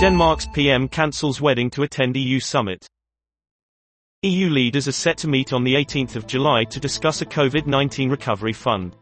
Denmark's PM cancels wedding to attend EU summit. EU leaders are set to meet on the 18th of July to discuss a COVID-19 recovery fund.